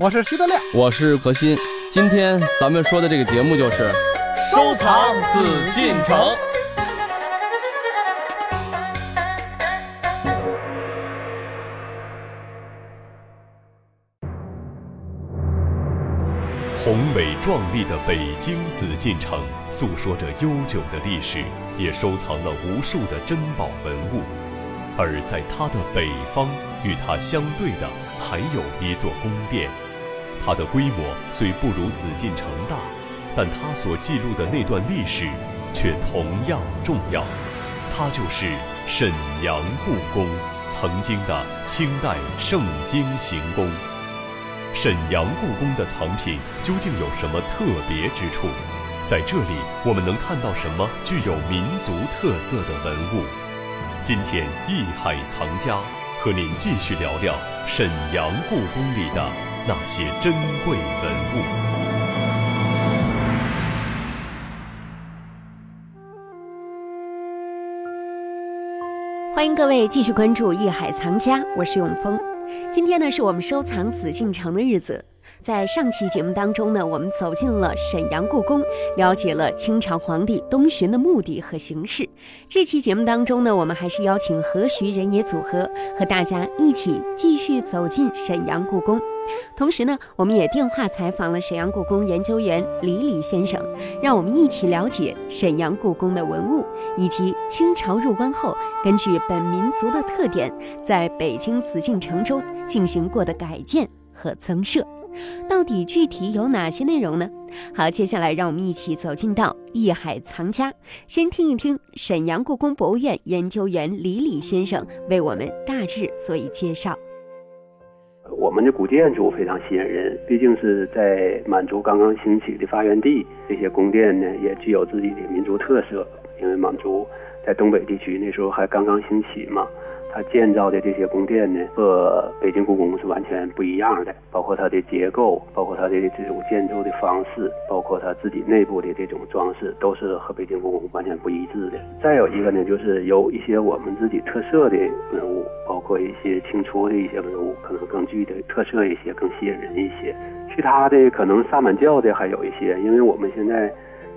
我是徐德亮，我是何鑫。今天咱们说的这个节目就是收藏紫禁城。宏伟壮丽的北京紫禁城，诉说着悠久的历史，也收藏了无数的珍宝文物。而在它的北方，与它相对的还有一座宫殿，它的规模虽不如紫禁城大，但它所记录的那段历史却同样重要。它就是沈阳故宫，曾经的清代盛京行宫。沈阳故宫的藏品究竟有什么特别之处？在这里，我们能看到什么具有民族特色的文物？今天，艺海藏家和您继续聊聊沈阳故宫里的那些珍贵文物。欢迎各位继续关注艺海藏家，我是永峰。今天呢，是我们收藏紫禁城的日子。在上期节目当中呢，我们走进了沈阳故宫，了解了清朝皇帝东巡的目的和形式。这期节目当中呢，我们还是邀请何徐人也组合，和大家一起继续走进沈阳故宫。同时呢，我们也电话采访了沈阳故宫研究员李李先生，让我们一起了解沈阳故宫的文物，以及清朝入关后根据本民族的特点，在北京紫禁城中进行过的改建和增设。到底具体有哪些内容呢？好，接下来让我们一起走进到艺海藏家，先听一听沈阳故宫博物院研究员李李先生为我们大致做一介绍。我们的古建筑非常吸引人，毕竟是在满族刚刚兴起的发源地，这些宫殿呢也具有自己的民族特色，因为满族在东北地区那时候还刚刚兴起嘛。它建造的这些宫殿呢，和北京故宫是完全不一样的，包括它的结构，包括它的这种建筑的方式，包括它自己内部的这种装饰，都是和北京故宫完全不一致的。再有一个呢，就是有一些我们自己特色的文物，包括一些清初的一些文物，可能更具的特色一些，更吸引人一些。其他的可能萨满教的还有一些，因为我们现在。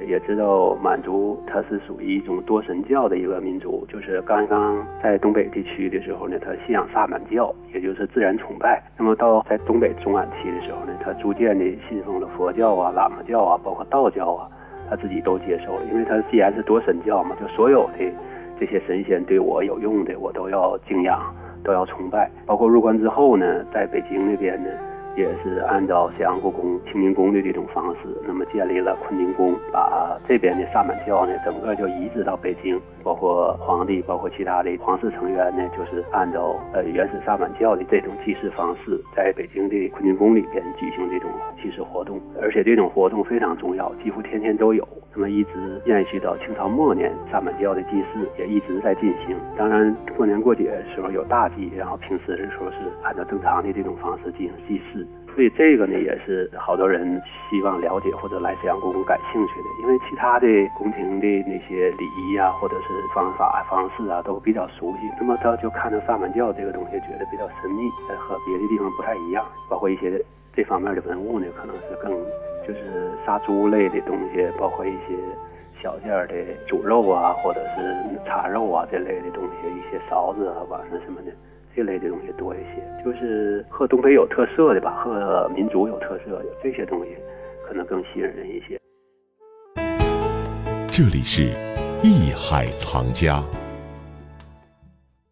也知道满族它是属于一种多神教的一个民族，就是刚刚在东北地区的时候呢，他信仰萨满教，也就是自然崇拜。那么到在东北中晚期的时候呢，他逐渐的信奉了佛教啊、喇嘛教啊，包括道教啊，他自己都接受了。因为他既然是多神教嘛，就所有的这些神仙对我有用的，我都要敬仰，都要崇拜。包括入关之后呢，在北京那边呢。也是按照沈阳故宫清明宫的这种方式，那么建立了坤宁宫，把这边的萨满教呢，整个就移植到北京，包括皇帝，包括其他的皇室成员呢，就是按照呃原始萨满教的这种祭祀方式，在北京的坤宁宫里边举行这种祭祀活动，而且这种活动非常重要，几乎天天都有。那么一直延续到清朝末年，萨满教的祭祀也一直在进行。当然过年过节的时候有大祭，然后平时的时候是按照正常的这种方式进行祭祀。所以这个呢，也是好多人希望了解或者来沈阳故宫感兴趣的，因为其他的宫廷的那些礼仪啊，或者是方法方式啊，都比较熟悉。那么他就看到萨满教这个东西，觉得比较神秘，和别的地方不太一样。包括一些这方面的文物呢，可能是更就是杀猪类的东西，包括一些小件的煮肉啊，或者是叉肉啊这类的东西，一些勺子啊、碗什么的。这类的东西多一些，就是和东北有特色的吧，和民族有特色的这些东西，可能更吸引人一些。这里是艺海藏家。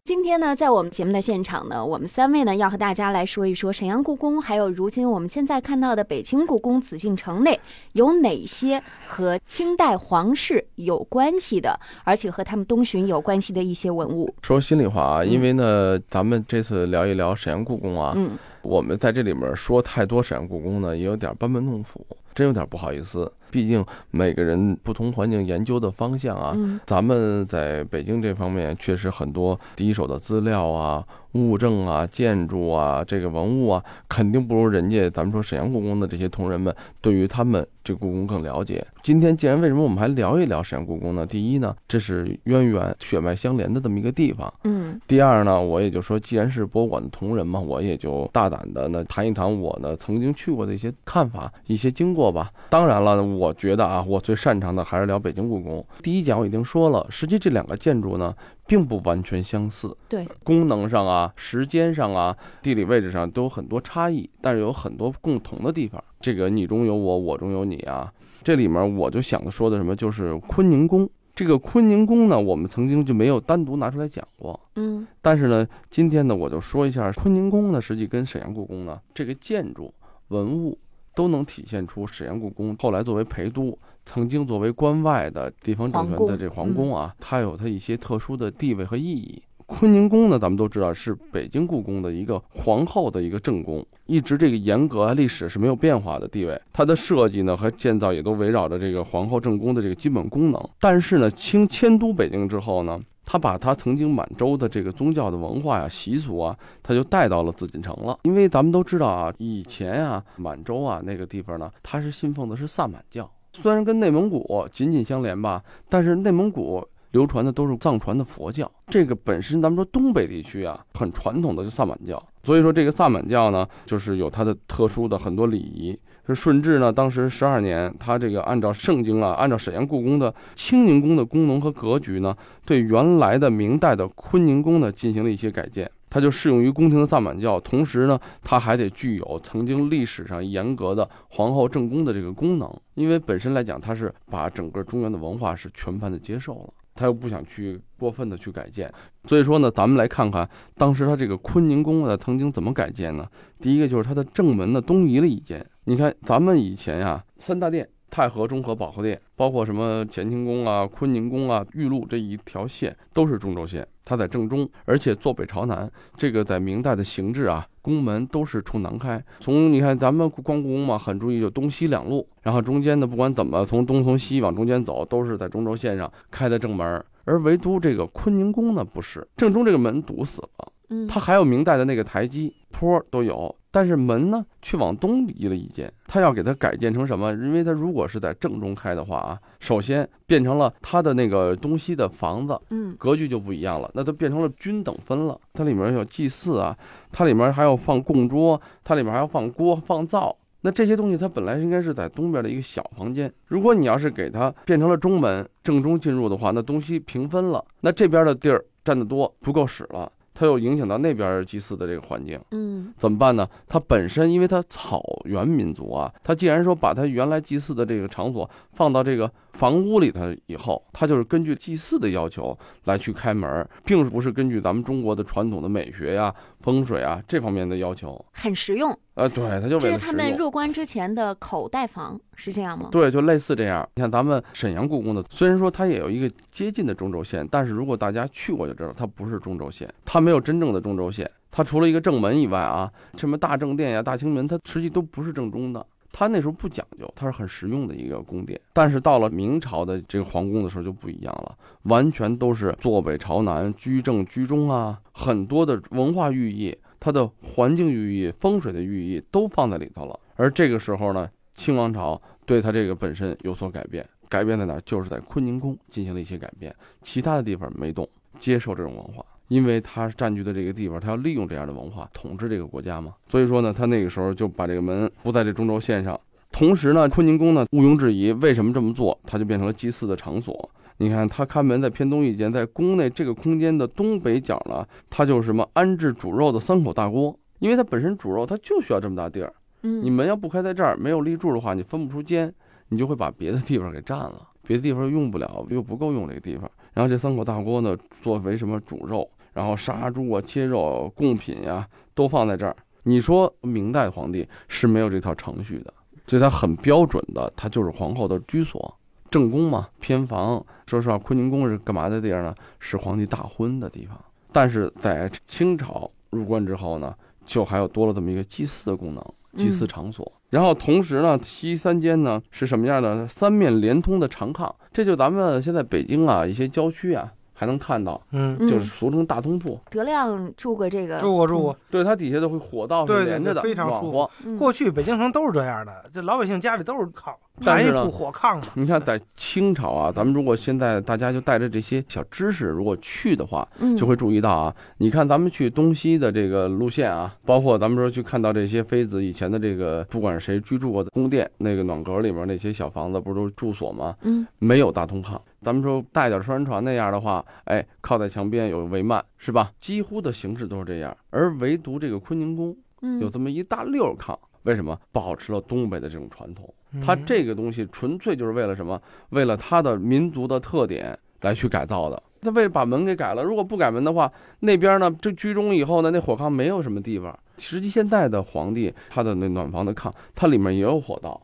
今天呢，在我们节目的现场呢，我们三位呢要和大家来说一说沈阳故宫，还有如今我们现在看到的北京故宫紫禁城内有哪些和清代皇室有关系的，而且和他们东巡有关系的一些文物。说心里话啊，因为呢，咱们这次聊一聊沈阳故宫啊，嗯，我们在这里面说太多沈阳故宫呢，也有点班门弄斧，真有点不好意思。毕竟每个人不同环境研究的方向啊，咱们在北京这方面确实很多第一手的资料啊、物证啊、建筑啊、这个文物啊，肯定不如人家咱们说沈阳故宫的这些同仁们对于他们这故宫更了解。今天既然为什么我们还聊一聊沈阳故宫呢？第一呢，这是渊源血脉相连的这么一个地方。嗯。第二呢，我也就说，既然是博物馆的同仁嘛，我也就大胆的呢谈一谈我呢曾经去过的一些看法、一些经过吧。当然了，我觉得啊，我最擅长的还是聊北京故宫。第一讲我已经说了，实际这两个建筑呢。并不完全相似，对功能上啊、时间上啊、地理位置上都有很多差异，但是有很多共同的地方。这个你中有我，我中有你啊。这里面我就想说的什么，就是坤宁宫。这个坤宁宫呢，我们曾经就没有单独拿出来讲过，嗯。但是呢，今天呢，我就说一下坤宁宫呢，实际跟沈阳故宫呢，这个建筑文物都能体现出沈阳故宫后来作为陪都。曾经作为关外的地方政权的这皇宫啊，它有它一些特殊的地位和意义。坤宁宫呢，咱们都知道是北京故宫的一个皇后的一个正宫，一直这个严格历史是没有变化的地位。它的设计呢和建造也都围绕着这个皇后正宫的这个基本功能。但是呢，清迁都北京之后呢，他把他曾经满洲的这个宗教的文化呀、习俗啊，他就带到了紫禁城了。因为咱们都知道啊，以前啊，满洲啊那个地方呢，他是信奉的是萨满教。虽然跟内蒙古紧紧相连吧，但是内蒙古流传的都是藏传的佛教。这个本身咱们说东北地区啊，很传统的就萨满教，所以说这个萨满教呢，就是有它的特殊的很多礼仪。是顺治呢，当时十二年，他这个按照圣经啊，按照沈阳故宫的清宁宫的功能和格局呢，对原来的明代的坤宁宫呢进行了一些改建。它就适用于宫廷的萨满教，同时呢，它还得具有曾经历史上严格的皇后正宫的这个功能。因为本身来讲，它是把整个中原的文化是全盘的接受了，他又不想去过分的去改建，所以说呢，咱们来看看当时他这个坤宁宫呢曾经怎么改建呢？第一个就是它的正门呢东移了一间。你看咱们以前呀，三大殿。太和、中和、保和殿，包括什么乾清宫啊、坤宁宫啊、玉露这一条线都是中轴线，它在正中，而且坐北朝南。这个在明代的形制啊，宫门都是冲南开。从你看咱们光故宫嘛，很注意就东西两路，然后中间的不管怎么从东从西往中间走，都是在中轴线上开的正门。而唯独这个坤宁宫呢，不是正中这个门堵死了。嗯，它还有明代的那个台基坡都有。但是门呢，却往东移了一间。他要给它改建成什么？因为它如果是在正中开的话啊，首先变成了它的那个东西的房子，嗯，格局就不一样了。那都变成了均等分了。它里面有祭祀啊，它里面还要放供桌，它里面还要放锅、放灶。那这些东西它本来应该是在东边的一个小房间。如果你要是给它变成了中门，正中进入的话，那东西平分了，那这边的地儿占得多，不够使了。它又影响到那边祭祀的这个环境，嗯，怎么办呢？它本身因为它草原民族啊，它既然说把它原来祭祀的这个场所放到这个房屋里头以后，它就是根据祭祀的要求来去开门，并不是根据咱们中国的传统的美学呀、风水啊这方面的要求，很实用。呃，对，它就这是他们入关之前的口袋房，是这样吗？对，就类似这样。你看咱们沈阳故宫的，虽然说它也有一个接近的中轴线，但是如果大家去过就知道，它不是中轴线，它没有真正的中轴线。它除了一个正门以外啊，什么大正殿呀、大清门，它实际都不是正中的。它那时候不讲究，它是很实用的一个宫殿。但是到了明朝的这个皇宫的时候就不一样了，完全都是坐北朝南、居正居中啊，很多的文化寓意。它的环境寓意、风水的寓意都放在里头了。而这个时候呢，清王朝对它这个本身有所改变，改变在哪？就是在坤宁宫进行了一些改变，其他的地方没动，接受这种文化，因为他占据的这个地方，他要利用这样的文化统治这个国家嘛。所以说呢，他那个时候就把这个门不在这中轴线上，同时呢，坤宁宫呢毋庸置疑，为什么这么做？它就变成了祭祀的场所。你看，他看门在偏东一间，在宫内这个空间的东北角呢，它就是什么安置煮肉的三口大锅，因为它本身煮肉它就需要这么大地儿。嗯，你门要不开在这儿，没有立柱的话，你分不出间，你就会把别的地方给占了，别的地方用不了，又不够用这个地方。然后这三口大锅呢，作为什么煮肉，然后杀猪啊、切肉、贡品呀，都放在这儿。你说明代皇帝是没有这套程序的，所以他很标准的，他就是皇后的居所。正宫嘛，偏房。说实话，坤宁宫是干嘛的地儿呢？是皇帝大婚的地方。但是在清朝入关之后呢，就还有多了这么一个祭祀的功能，祭祀场所。然后同时呢，西三间呢是什么样的？三面连通的长炕，这就咱们现在北京啊一些郊区啊还能看到，嗯，就是俗称大通铺。德亮住过这个，住过住过。对，它底下都会火道是连着的，非常舒服。过去北京城都是这样的，这老百姓家里都是炕，但是呢，火炕嘛。你看在清朝啊，咱们如果现在大家就带着这些小知识，如果去的话，就会注意到啊，你看咱们去东西的这个路线啊，包括咱们说去看到这些妃子以前的这个，不管是谁居住过的宫殿，那个暖阁里面那些小房子，不是都是住所吗？嗯，没有大通炕。咱们说大一点双人床那样的话，哎，靠在墙边有帷幔，是吧？几乎的形式都是这样，而唯独这个坤宁宫，有这么一大溜炕，为什么保持了东北的这种传统？它这个东西纯粹就是为了什么？为了它的民族的特点来去改造的。他为了把门给改了，如果不改门的话，那边呢，这居中以后呢，那火炕没有什么地方。实际现在的皇帝他的那暖房的炕，它里面也有火道，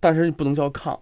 但是不能叫炕，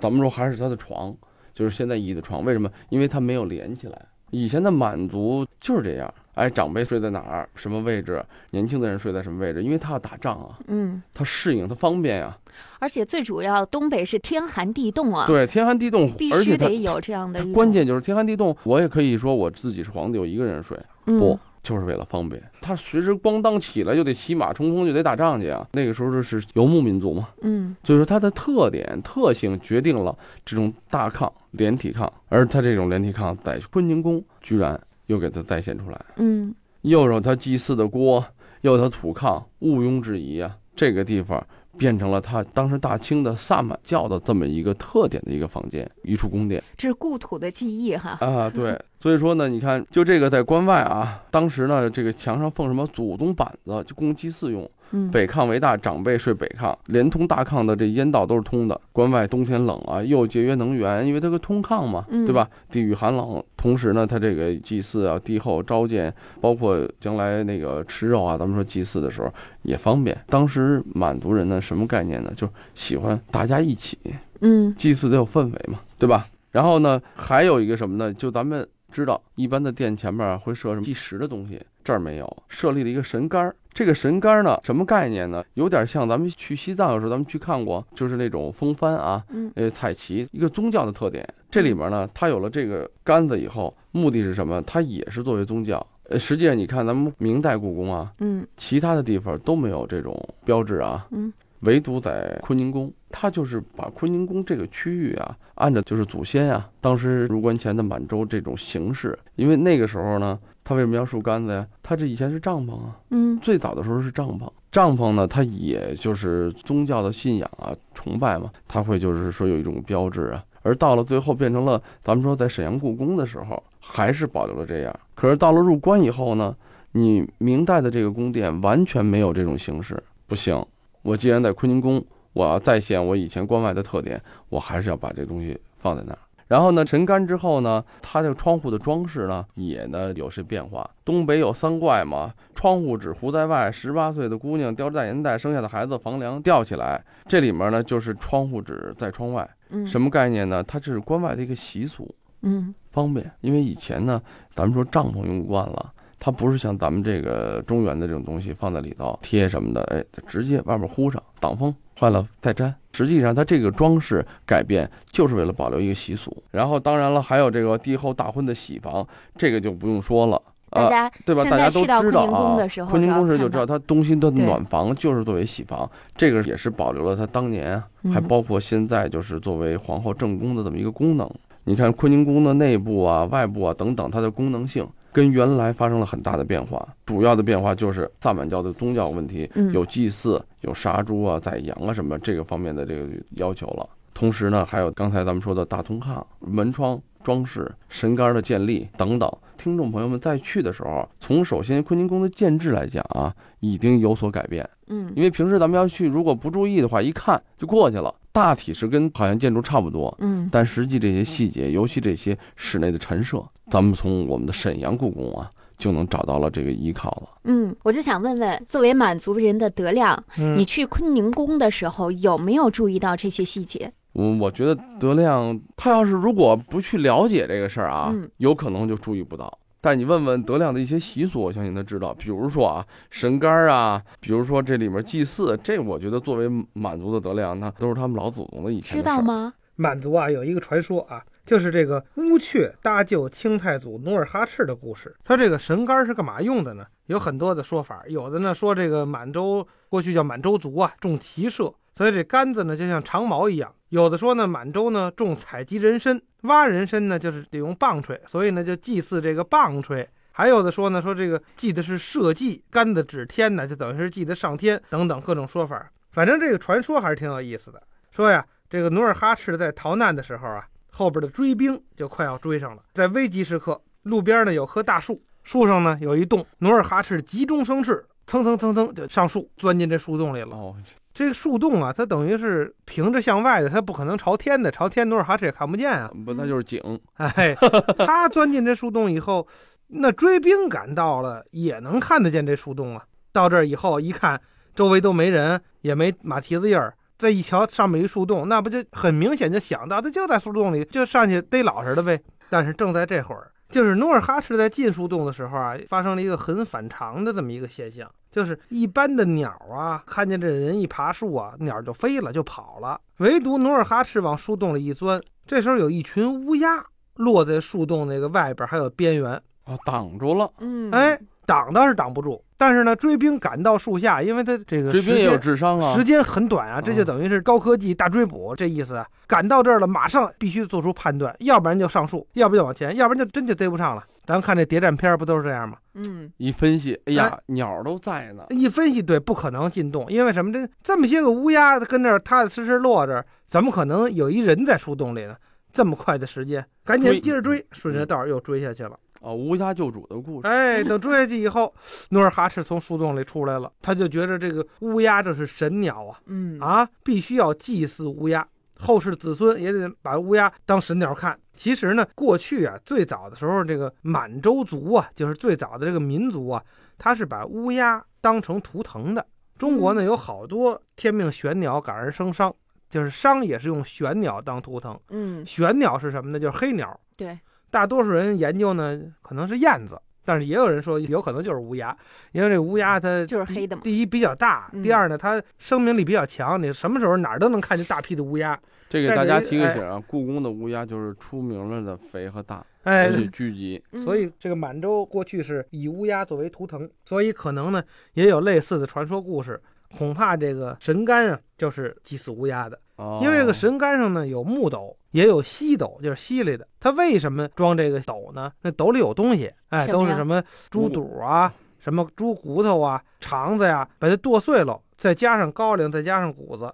咱们说还是他的床。就是现在椅子床，为什么？因为它没有连起来。以前的满族就是这样，哎，长辈睡在哪儿，什么位置，年轻的人睡在什么位置，因为他要打仗啊，嗯，他适应，他方便呀。而且最主要，东北是天寒地冻啊，对，天寒地冻，必须得有这样的。关键就是天寒地冻，我也可以说我自己是皇帝，我一个人睡，不。就是为了方便，他随时咣当起来就得骑马冲锋，就得打仗去啊。那个时候就是游牧民族嘛，嗯，所以说它的特点特性决定了这种大炕连体炕，而它这种连体炕在坤宁宫居然又给它再现出来，嗯，又有它祭祀的锅，又有它土炕，毋庸置疑啊，这个地方。变成了他当时大清的萨满教的这么一个特点的一个房间，一处宫殿，这是故土的记忆哈啊，对，所以说呢，你看，就这个在关外啊，当时呢，这个墙上奉什么祖宗板子，就供祭祀用。北炕为大，长辈睡北炕，连通大炕的这烟道都是通的。关外冬天冷啊，又节约能源，因为它个通炕嘛，对吧？地域寒冷，同时呢，它这个祭祀啊、帝后召见，包括将来那个吃肉啊，咱们说祭祀的时候也方便。当时满族人呢，什么概念呢？就喜欢大家一起，嗯，祭祀得有氛围嘛，对吧？然后呢，还有一个什么呢？就咱们知道，一般的殿前面会设什么计时的东西，这儿没有，设立了一个神杆儿。这个神杆呢，什么概念呢？有点像咱们去西藏的时候，咱们去看过，就是那种风帆啊，呃，彩旗，一个宗教的特点。这里面呢，它有了这个杆子以后，目的是什么？它也是作为宗教。呃，实际上你看咱们明代故宫啊，嗯，其他的地方都没有这种标志啊，嗯，唯独在坤宁宫，它就是把坤宁宫这个区域啊，按照就是祖先啊，当时入关前的满洲这种形式，因为那个时候呢。他为什么要竖杆子呀？他这以前是帐篷啊，嗯，最早的时候是帐篷。帐篷呢，它也就是宗教的信仰啊，崇拜嘛，它会就是说有一种标志啊。而到了最后变成了咱们说在沈阳故宫的时候，还是保留了这样。可是到了入关以后呢，你明代的这个宫殿完全没有这种形式，不行。我既然在坤宁宫，我要再现我以前关外的特点，我还是要把这东西放在那儿。然后呢，神杆之后呢，它这个窗户的装饰呢，也呢有些变化。东北有三怪嘛，窗户纸糊在外，十八岁的姑娘叼着大烟袋生下的孩子房梁吊起来，这里面呢就是窗户纸在窗外。嗯，什么概念呢？它这是关外的一个习俗。嗯，方便，因为以前呢，咱们说帐篷用惯了，它不是像咱们这个中原的这种东西放在里头贴什么的，哎，直接外面糊上挡风。坏了再粘，实际上它这个装饰改变就是为了保留一个习俗。然后当然了，还有这个帝后大婚的喜房，这个就不用说了，大家对吧？大家都知道啊。坤宁宫时就知道，它东西的暖房就是作为喜房，这个也是保留了它当年，还包括现在就是作为皇后正宫的这么一个功能。你看坤宁宫的内部啊、外部啊等等，它的功能性。跟原来发生了很大的变化，主要的变化就是萨满教的宗教问题，有祭祀、有杀猪啊、宰羊啊什么这个方面的这个要求了。同时呢，还有刚才咱们说的大通炕、门窗装饰、神杆的建立等等。听众朋友们在去的时候，从首先坤宁宫的建制来讲啊，已经有所改变。嗯，因为平时咱们要去，如果不注意的话，一看就过去了。大体是跟好像建筑差不多，嗯，但实际这些细节，尤其这些室内的陈设，咱们从我们的沈阳故宫啊，就能找到了这个依靠了。嗯，我就想问问，作为满族人的德亮，你去坤宁宫的时候有没有注意到这些细节？我，我觉得德亮他要是如果不去了解这个事儿啊，有可能就注意不到。但你问问德亮的一些习俗，我相信他知道。比如说啊，神杆啊，比如说这里面祭祀，这我觉得作为满族的德亮，那都是他们老祖宗的以前知道吗？满族啊，有一个传说啊，就是这个乌鹊搭救清太祖努尔哈赤的故事。说这个神杆是干嘛用的呢？有很多的说法，有的呢说这个满洲过去叫满洲族啊，种骑射，所以这杆子呢就像长矛一样。有的说呢，满洲呢种采集人参，挖人参呢就是得用棒槌，所以呢就祭祀这个棒槌。还有的说呢，说这个祭的是社稷，杆子指天呢，就等于是祭的上天等等各种说法。反正这个传说还是挺有意思的。说呀，这个努尔哈赤在逃难的时候啊，后边的追兵就快要追上了，在危急时刻，路边呢有棵大树。树上呢有一洞，努尔哈赤急中生智，蹭蹭蹭蹭就上树，钻进这树洞里了。哦，这个树洞啊，它等于是平着向外的，它不可能朝天的，朝天努尔哈赤也看不见啊。不，那就是井。哎，他钻进这树洞以后，那追兵赶到了，也能看得见这树洞啊。到这儿以后一看，周围都没人，也没马蹄子印儿，再一瞧上面一树洞，那不就很明显就想到他就在树洞里，就上去逮老实的呗。但是正在这会儿。就是努尔哈赤在进树洞的时候啊，发生了一个很反常的这么一个现象，就是一般的鸟啊，看见这人一爬树啊，鸟就飞了就跑了，唯独努尔哈赤往树洞里一钻，这时候有一群乌鸦落在树洞那个外边还有边缘啊，挡住了。嗯，哎，挡倒是挡不住。但是呢，追兵赶到树下，因为他这个追兵也有智商啊，时间很短啊，这就等于是高科技大追捕这意思啊。赶到这儿了，马上必须做出判断，要不然就上树，要不就往前，要不然就真就逮不上了。咱们看这谍战片不都是这样吗？嗯，一分析，哎呀，鸟都在呢。一分析，对，不可能进洞，因为什么？这这么些个乌鸦跟这儿踏踏实实落着，怎么可能有一人在树洞里呢？这么快的时间，赶紧接着追，顺着道又追下去了。哦，乌鸦救主的故事。哎，等追下去以后，努尔哈赤从树洞里出来了，他就觉着这个乌鸦这是神鸟啊，嗯啊，必须要祭祀乌鸦，后世子孙也得把乌鸦当神鸟看。其实呢，过去啊，最早的时候，这个满洲族啊，就是最早的这个民族啊，他是把乌鸦当成图腾的。中国呢，有好多天命玄鸟，感而生商，就是商也是用玄鸟当图腾。嗯，玄鸟是什么呢？就是黑鸟。对。大多数人研究呢，可能是燕子，但是也有人说有可能就是乌鸦，因为这乌鸦它就是黑的嘛。第一比较大，第二呢它生命力比较强，你什么时候哪儿都能看见大批的乌鸦。这给大家提个醒啊，故宫的乌鸦就是出名了的肥和大，哎，聚集。所以这个满洲过去是以乌鸦作为图腾，所以可能呢也有类似的传说故事。恐怕这个神杆啊就是祭祀乌鸦的，因为这个神杆上呢有木斗。也有锡斗，就是锡来的。它为什么装这个斗呢？那斗里有东西，哎，都是什么猪肚啊，什么猪骨头啊、肠子呀，把它剁碎了，再加上高粱，再加上谷子，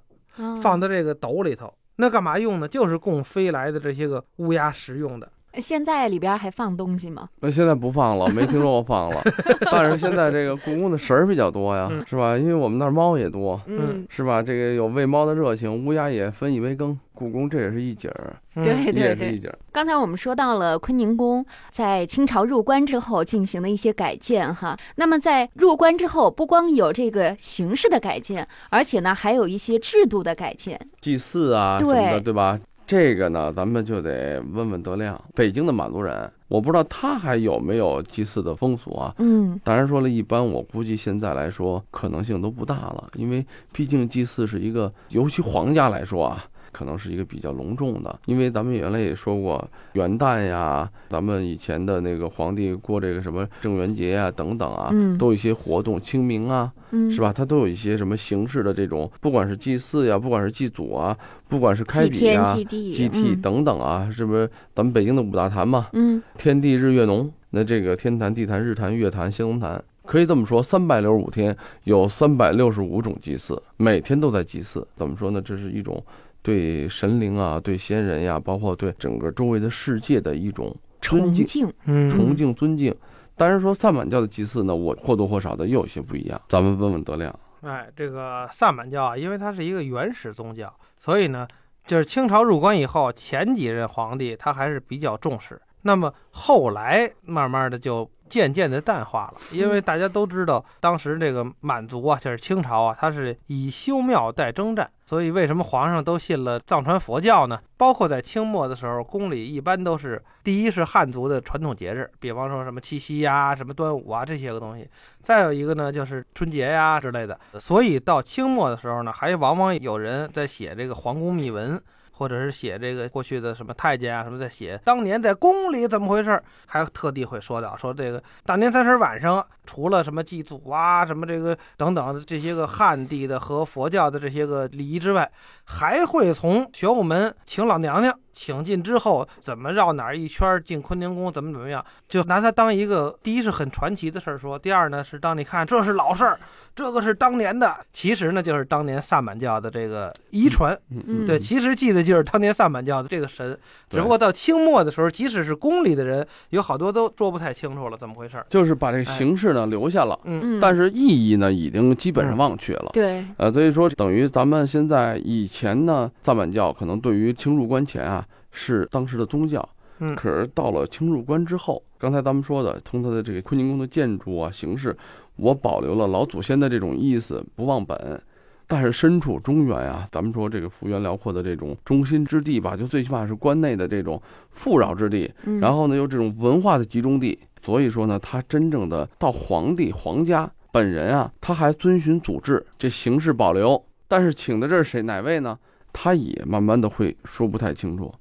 放到这个斗里头。那干嘛用呢？就是供飞来的这些个乌鸦食用的。现在里边还放东西吗？那现在不放了，没听说过放了。但是现在这个故宫的神儿比较多呀，是吧？因为我们那儿猫也多，嗯，是吧？这个有喂猫的热情，乌鸦也分一杯羹。故宫这也是一景儿，对对对，刚才我们说到了坤宁宫在清朝入关之后进行的一些改建哈。那么在入关之后，不光有这个形式的改建，而且呢还有一些制度的改建，祭祀啊什么的，对吧？这个呢，咱们就得问问德亮，北京的满族人，我不知道他还有没有祭祀的风俗啊。嗯，当然说了一般，我估计现在来说可能性都不大了，因为毕竟祭祀是一个，尤其皇家来说啊。可能是一个比较隆重的，因为咱们原来也说过元旦呀，咱们以前的那个皇帝过这个什么正元节呀等等啊，都有一些活动，清明啊，是吧？它都有一些什么形式的这种，不管是祭祀呀，不管是祭祖啊，不管是开笔啊、祭地等等啊，是不是？咱们北京的五大坛嘛，嗯，天地日月农，那这个天坛、地坛、日坛、月坛、仙龙坛，可以这么说，三百六十五天有三百六十五种祭祀，每天都在祭祀。怎么说呢？这是一种。对神灵啊，对先人呀，包括对整个周围的世界的一种崇敬，崇敬尊敬。当然说萨满教的祭祀呢，我或多或少的又有些不一样。咱们问问德亮。哎，这个萨满教啊，因为它是一个原始宗教，所以呢，就是清朝入关以后，前几任皇帝他还是比较重视。那么后来慢慢的就。渐渐的淡化了，因为大家都知道，当时这个满族啊，就是清朝啊，它是以修庙代征战，所以为什么皇上都信了藏传佛教呢？包括在清末的时候，宫里一般都是第一是汉族的传统节日，比方说什么七夕呀、什么端午啊这些个东西，再有一个呢就是春节呀之类的。所以到清末的时候呢，还往往有人在写这个皇宫秘文。或者是写这个过去的什么太监啊什么在写当年在宫里怎么回事，还特地会说到说这个大年三十晚上，除了什么祭祖啊什么这个等等这些个汉地的和佛教的这些个礼仪之外，还会从玄武门请老娘娘。请进之后怎么绕哪儿一圈进坤宁宫怎么怎么样，就拿它当一个第一是很传奇的事儿说，第二呢是当你看这是老事儿，这个是当年的，其实呢就是当年萨满教的这个遗传，嗯对，其实记得就是当年萨满教的这个神，只不过到清末的时候，即使是宫里的人，有好多都说不太清楚了怎么回事，就是把这个形式呢留下了，嗯，但是意义呢已经基本上忘却了，对，呃，所以说等于咱们现在以前呢萨满教可能对于清入关前啊。是当时的宗教，嗯，可是到了清入关之后，刚才咱们说的，从它的这个坤宁宫的建筑啊形式，我保留了老祖先的这种意思，不忘本。但是身处中原啊，咱们说这个幅员辽阔的这种中心之地吧，就最起码是关内的这种富饶之地，然后呢又这种文化的集中地，所以说呢，他真正的到皇帝皇家本人啊，他还遵循祖制，这形式保留，但是请的这是谁哪位呢？他也慢慢的会说不太清楚。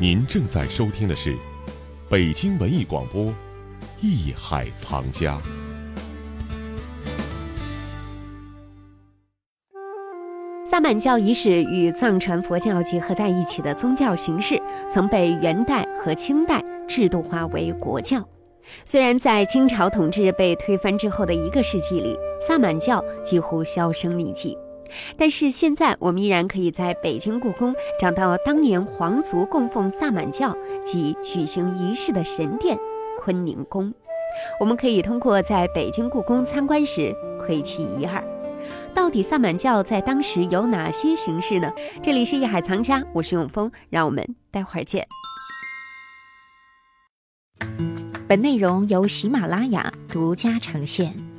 您正在收听的是北京文艺广播《艺海藏家》。萨满教仪式与藏传佛教结合在一起的宗教形式，曾被元代和清代制度化为国教。虽然在清朝统治被推翻之后的一个世纪里，萨满教几乎销声匿迹。但是现在，我们依然可以在北京故宫找到当年皇族供奉萨满教及举行仪式的神殿——坤宁宫。我们可以通过在北京故宫参观时窥其一二。到底萨满教在当时有哪些形式呢？这里是艺海藏家，我是永峰，让我们待会儿见。本内容由喜马拉雅独家呈现。